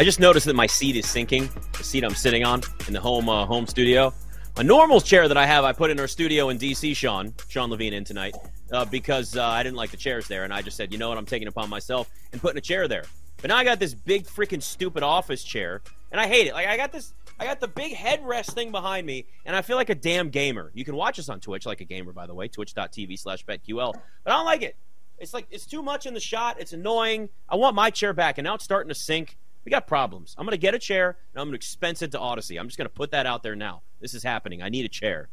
I just noticed that my seat is sinking. The seat I'm sitting on in the home uh, home studio. A normal chair that I have, I put in our studio in DC. Sean, Sean Levine in tonight uh, because uh, I didn't like the chairs there, and I just said, you know what, I'm taking it upon myself and putting a chair there. But now I got this big freaking stupid office chair, and I hate it. Like I got this, I got the big headrest thing behind me, and I feel like a damn gamer. You can watch us on Twitch like a gamer, by the way, twitch.tv/slash betql. But I don't like it. It's like it's too much in the shot. It's annoying. I want my chair back, and now it's starting to sink. We got problems. I'm going to get a chair, and I'm going to expense it to Audacy. I'm just going to put that out there now. This is happening. I need a chair.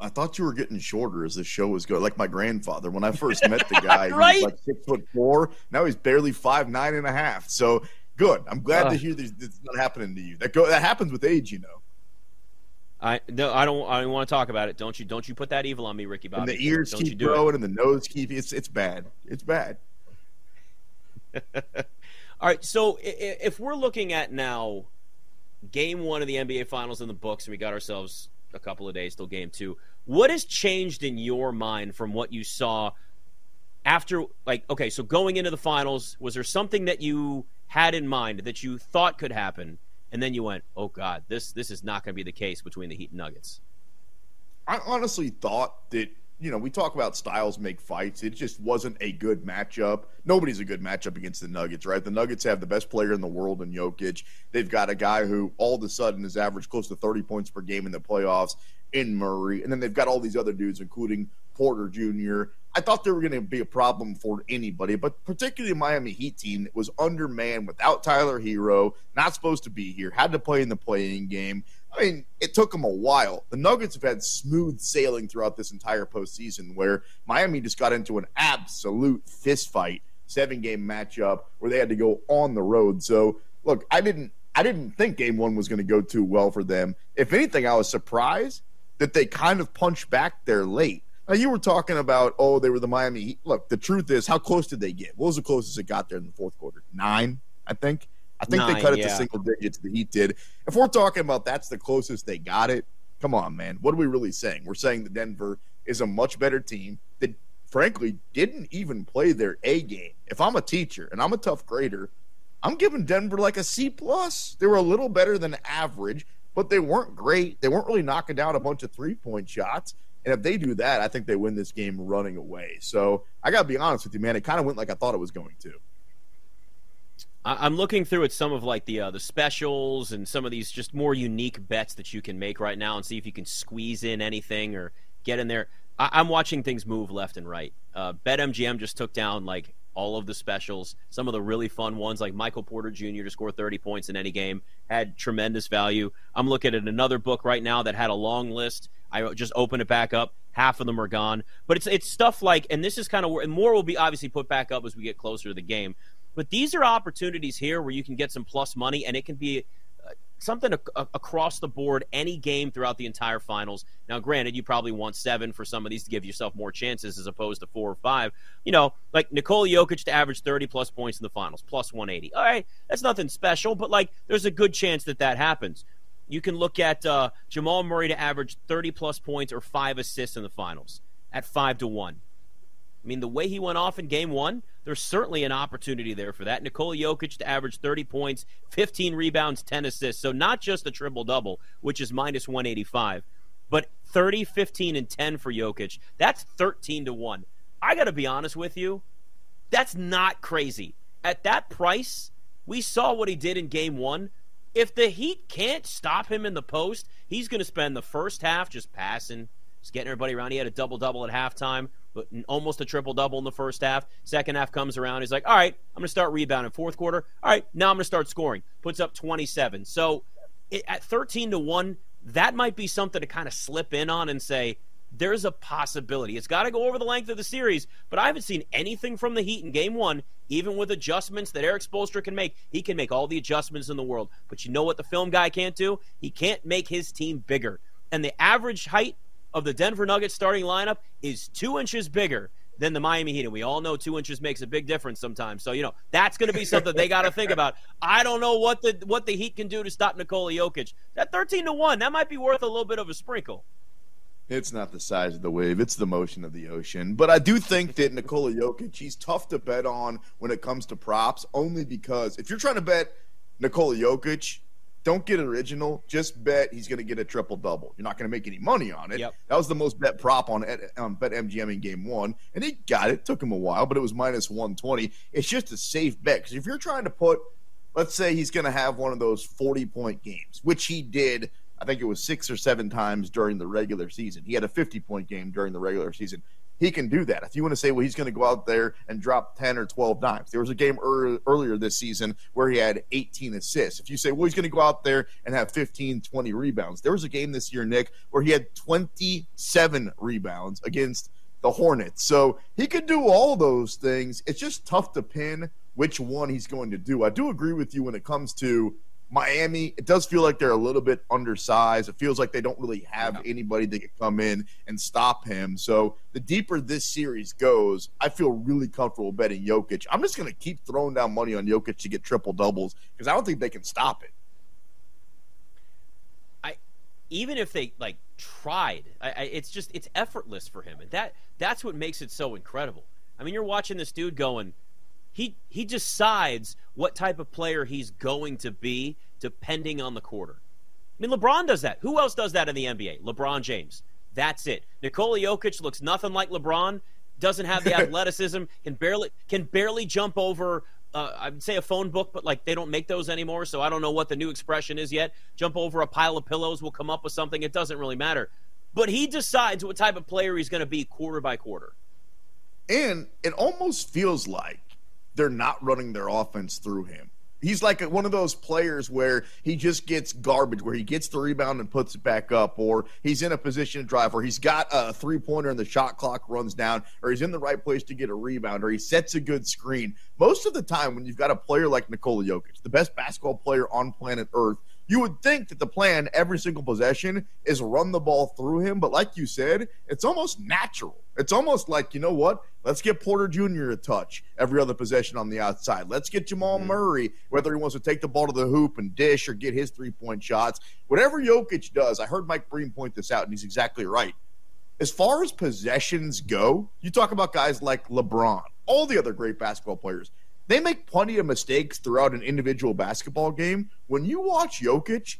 I thought you were getting shorter as the show was going. Like my grandfather, when I first met the guy, right? he was like six foot four. Now he's barely five nine and a half. So good. I'm glad uh, to hear this, this is not happening to you. That go that happens with age, you know. I no, I don't. I don't want to talk about it. Don't you? Don't you put that evil on me, Ricky Bobby? And the ears don't keep growing, and the nose keep. It's it's bad. It's bad. All right. So if we're looking at now, game one of the NBA Finals in the books, and we got ourselves a couple of days till game two. What has changed in your mind from what you saw after? Like, okay, so going into the finals, was there something that you had in mind that you thought could happen? and then you went, "Oh God, this this is not going to be the case between the Heat and Nuggets." I honestly thought that you know we talk about styles make fights. It just wasn't a good matchup. Nobody's a good matchup against the Nuggets, right? The Nuggets have the best player in the world in Jokic. They've got a guy who all of a sudden has averaged close to 30 points per game in the playoffs in Murray, and then they've got all these other dudes, including Porter Jr. I thought they were going to be a problem for anybody, but particularly the Miami Heat team that was undermanned without Tyler Herro, not supposed to be here, had to play in the play-in game. I mean, it took them a while. The Nuggets have had smooth sailing throughout this entire postseason where Miami just got into an absolute fistfight, seven game matchup where they had to go on the road. So, look, I didn't I didn't think game one was going to go too well for them. If anything, I was surprised that they kind of punched back there late. Now, you were talking about, oh, they were the Miami Heat. Look, the truth is, how close did they get? What was the closest it got there in the fourth quarter? Nine, I think. I think Nine, they cut it yeah. to single digits. The Heat did. If we're talking about that's the closest they got it, come on, man. What are we really saying? We're saying that Denver is a much better team that, frankly, didn't even play their A game. If I'm a teacher and I'm a tough grader, I'm giving Denver like a C plus. They were a little better than average, but they weren't great. They weren't really knocking down a bunch of three point shots. And if they do that, I think they win this game running away. So I got to be honest with you, man. It kind of went like I thought it was going to. I'm looking through at some of like the uh, the specials and some of these just more unique bets that you can make right now and see if you can squeeze in anything or get in there. I- am watching things move left and right. Uh, BetMGM just took down like all of the specials. Some of the really fun ones, like Michael Porter Jr. to score 30 points in any game, had tremendous value. I'm looking at another book right now that had a long list. I just opened it back up. Half of them are gone, but it's it's stuff like, and this is kind of where, and more will be obviously put back up as we get closer to the game. But these are opportunities here where you can get some plus money, and it can be something a- across the board any game throughout the entire finals. Now, granted, you probably want seven for some of these to give yourself more chances as opposed to four or five. You know, like Nikola Jokic to average 30 plus points in the finals, plus 180. All right, that's nothing special, but like there's a good chance that that happens. You can look at uh, Jamal Murray to average 30 plus points or five assists in the finals at five to one. I mean, the way he went off in game one, there's certainly an opportunity there for that. Nikola Jokic to average 30 points, 15 rebounds, 10 assists. So not just a triple double, which is minus 185, but 30, 15, and 10 for Jokic. That's 13 to 1. I got to be honest with you. That's not crazy. At that price, we saw what he did in game one. If the Heat can't stop him in the post, he's going to spend the first half just passing, just getting everybody around. He had a double double at halftime almost a triple double in the first half. Second half comes around. He's like, all right, I'm going to start rebounding. Fourth quarter, all right, now I'm going to start scoring. Puts up 27. So it, at 13 to 1, that might be something to kind of slip in on and say, there's a possibility. It's got to go over the length of the series, but I haven't seen anything from the Heat in game one, even with adjustments that Erik Spoelstra can make. He can make all the adjustments in the world. But you know what the film guy can't do? He can't make his team bigger. And the average height of the Denver Nuggets starting lineup is two inches bigger than the Miami Heat. And we all know two inches makes a big difference sometimes. So, you know, that's going to be something they got to think about. I don't know what the what the Heat can do to stop Nikola Jokic. That 13 to 1, that might be worth a little bit of a sprinkle. It's not the size of the wave, it's the motion of the ocean. But I do think that Nikola Jokic, he's tough to bet on when it comes to props, only because if you're trying to bet Nikola Jokic, don't get original. Just bet he's going to get a triple double. You're not going to make any money on it. Yep. That was the most bet prop on um, Bet MGM in game one, and he got it. Took him a while, but it was minus 120. It's just a safe bet because if you're trying to put, let's say he's going to have one of those 40 point games, which he did. I think it was six or seven times during the regular season. He had a 50 point game during the regular season he can do that. If you want to say, well, he's going to go out there and drop 10 or 12 dimes. There was a game early, earlier this season where he had 18 assists. If you say, well, he's going to go out there and have 15, 20 rebounds. There was a game this year, Nick, where he had 27 rebounds against the Hornets. So he could do all those things. It's just tough to pin which one he's going to do. I do agree with you when it comes to Miami, it does feel like they're a little bit undersized. It feels like they don't really have yeah. anybody that can come in and stop him. So the deeper this series goes, I feel really comfortable betting Jokic. I'm just going to keep throwing down money on Jokic to get triple doubles because I don't think they can stop it. I even if they like tried, I, I, it's just it's effortless for him, and that that's what makes it so incredible. I mean, you're watching this dude going he he decides what type of player he's going to be depending on the quarter. I mean, LeBron does that. Who else does that in the NBA? LeBron James. That's it. Nikola Jokic looks nothing like LeBron. Doesn't have the athleticism. Can barely can barely jump over. Uh, I'd say a phone book, but like they don't make those anymore, so I don't know what the new expression is yet. Jump over a pile of pillows, We'll come up with something. It doesn't really matter. But he decides what type of player he's going to be quarter by quarter. And it almost feels like they're not running their offense through him. He's like one of those players where he just gets garbage, where he gets the rebound and puts it back up, or he's in a position to drive, or he's got a three pointer and the shot clock runs down, or he's in the right place to get a rebound, or he sets a good screen. Most of the time, when you've got a player like Nikola Jokic, the best basketball player on planet Earth, you would think that the plan every single possession is run the ball through him, but like you said, it's almost natural. It's almost like, you know what? Let's get Porter Jr. a touch every other possession on the outside. Let's get Jamal mm-hmm. Murray, whether he wants to take the ball to the hoop and dish or get his three point shots. Whatever Jokic does, I heard Mike Breen point this out, and he's exactly right. As far as possessions go, you talk about guys like LeBron, all the other great basketball players they make plenty of mistakes throughout an individual basketball game. When you watch Jokic,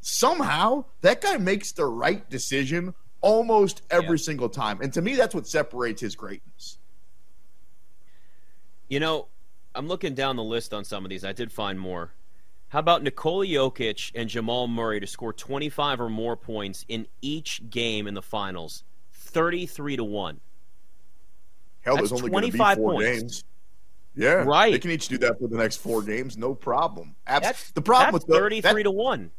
somehow that guy makes the right decision almost every yeah. single time. And to me, that's what separates his greatness. You know, I'm looking down the list on some of these. I did find more. How about Nikola Jokic and Jamal Murray to score 25 or more points in each game in the finals? 33 to 1. Hell, That's there's only going to be four points. games. Yeah, right. They can each do that for the next four games, no problem. Abs- that's, the problem that's with thirty-three that, to one.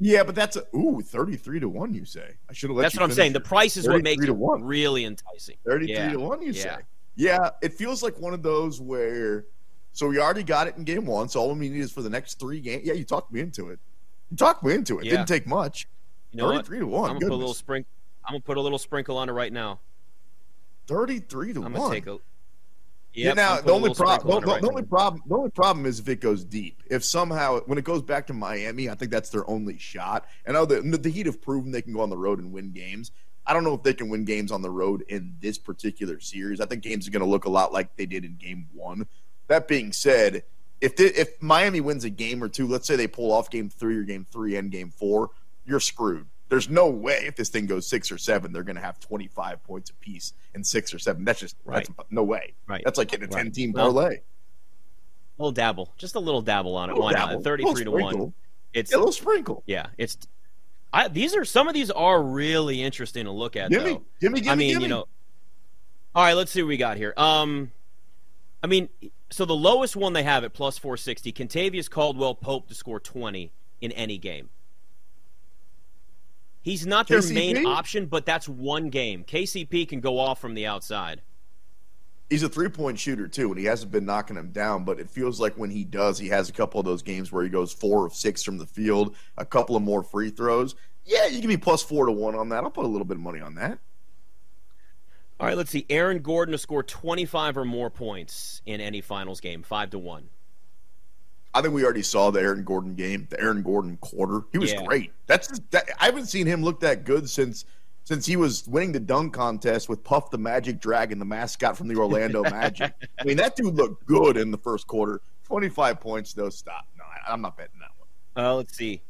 Yeah, but that's a ooh thirty-three to one. You say I should have let. That's what I'm saying. The price is what makes it one. really enticing. Thirty-three yeah. to one. You yeah. say. Yeah, it feels like one of those where. So we already got it in game one. So all we need is for the next three games. Yeah, you talked me into it. You talked me into it. Yeah. Didn't take much. You know 33 what? to one. I'm gonna put a little sprinkle. I'm gonna put a little sprinkle on it right now. Thirty-three to I'm one. Gonna take a. Yep, yeah. Now the only problem, the, right the only problem, the only problem is if it goes deep. If somehow when it goes back to Miami, I think that's their only shot. And now the, the Heat have proven they can go on the road and win games. I don't know if they can win games on the road in this particular series. I think games are going to look a lot like they did in Game One. That being said, if they, if Miami wins a game or two, let's say they pull off Game Three or Game Three and Game Four, you're screwed there's no way if this thing goes six or seven, they're going to have 25 points apiece in six or seven. That's just right. That's, no way. Right. That's like getting a 10 right. team parlay. Well, a little dabble, just a little dabble on it. Why not? 33 to one. It's yeah, a little sprinkle. Yeah, it's. I, these are some of these are really interesting to look at. Gimme, gimme, gimme. I mean, gimme. you know. All right, let's see what we got here. Um, I mean, so the lowest one they have at plus 460, Kentavious Caldwell Pope to score 20 in any game. He's not their KCP? main option, but that's one game. KCP can go off from the outside. He's a three point shooter too, and he hasn't been knocking them down. But it feels like when he does, he has a couple of those games where he goes four of six from the field, a couple of more free throws. Yeah, you can be plus four to one on that. I'll put a little bit of money on that. All right, let's see. Aaron Gordon to score 25 or more points in any finals game, 5 to 1. I think we already saw the Aaron Gordon game, the Aaron Gordon quarter. He was yeah. great. That's that, I haven't seen him look that good since since he was winning the dunk contest with Puff the Magic Dragon, the mascot from the Orlando Magic. I mean, that dude looked good in the first quarter. Twenty five points, though. Stop. No, I'm not betting that one. Uh, let's see.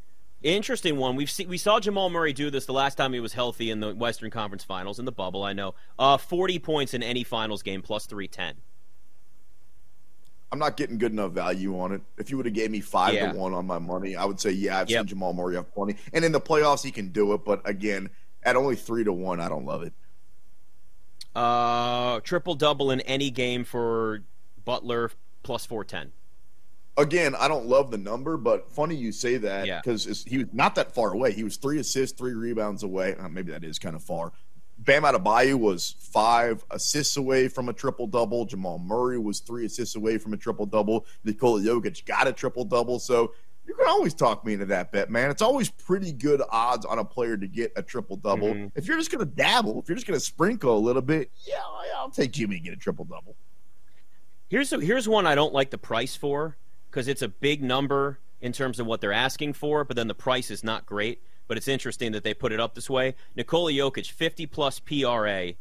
Interesting one. We've seen we saw Jamal Murray do this the last time he was healthy in the Western Conference Finals in the bubble. I know. Uh, Forty points in any finals game plus three ten. I'm not getting good enough value on it. If you would have gave me five Yeah. to one on my money, I would say yeah, I've Yep. seen Jamal Murray have twenty, and in the playoffs he can do it. But again, at only three to one, I don't love it. Uh, triple double in any game for Butler plus four ten. Again, I don't love the number, but funny you say that Yeah. because he was not that far away. He was three assists, three rebounds away. Uh, maybe that is kind of far. Bam Adebayo was five assists away from a triple double. Jamal Murray was three assists away from a triple double. Nikola Jokic got a triple double. So you can always talk me into that bet, man. It's always pretty good odds on a player to get a triple double. Mhm. If you're just going to dabble, if you're just going to sprinkle a little bit, yeah, I'll take Jimmy and get a triple double. Here's a, here's one I don't like the price for because it's a big number in terms of what they're asking for, but then the price is not great. But it's interesting that they put it up this way. Nikola Jokic, 50 plus PRA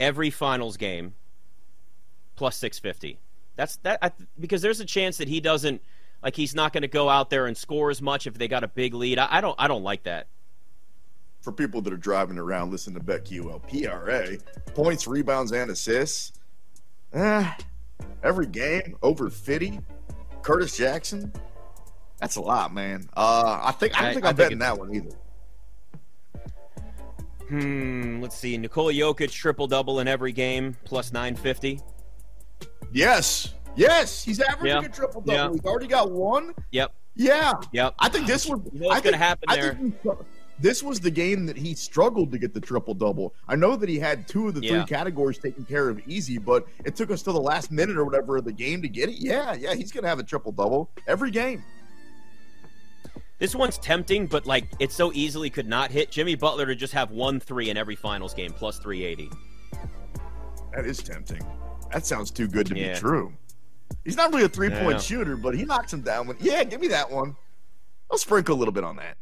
every finals game, plus 650. That's that I, because there's a chance that he doesn't like he's not going to go out there and score as much if they got a big lead. I, I don't I don't like that. for people that are driving around listen to BetQL, PRA, points, rebounds, and assists. Eh, every game over 50. Curtis Jackson. That's a lot, man. Uh, I think I don't think I, I'm think betting that one either. Hmm. Let's see. Nikola Jokic triple double in every game, plus 950. Yes, yes, he's averaging Yeah. a triple double. Yeah. He's already got one. Yep. Yeah, Yep. I think this was. You know what's gonna think- happen I there? think this was the game that he struggled to get the triple double. I know that he had two of the three categories taken care of easy, but it took us to the last minute or whatever of the game to get it. Yeah, yeah, he's gonna have a triple double every game. This one's tempting, but like it so easily could not hit. Jimmy Butler to just have one three in every finals game, plus 380. That is tempting. That sounds too good to Yeah. be true. He's not really a three Yeah. point shooter, but he knocks him down. When, yeah, give me that one. I'll sprinkle a little bit on that.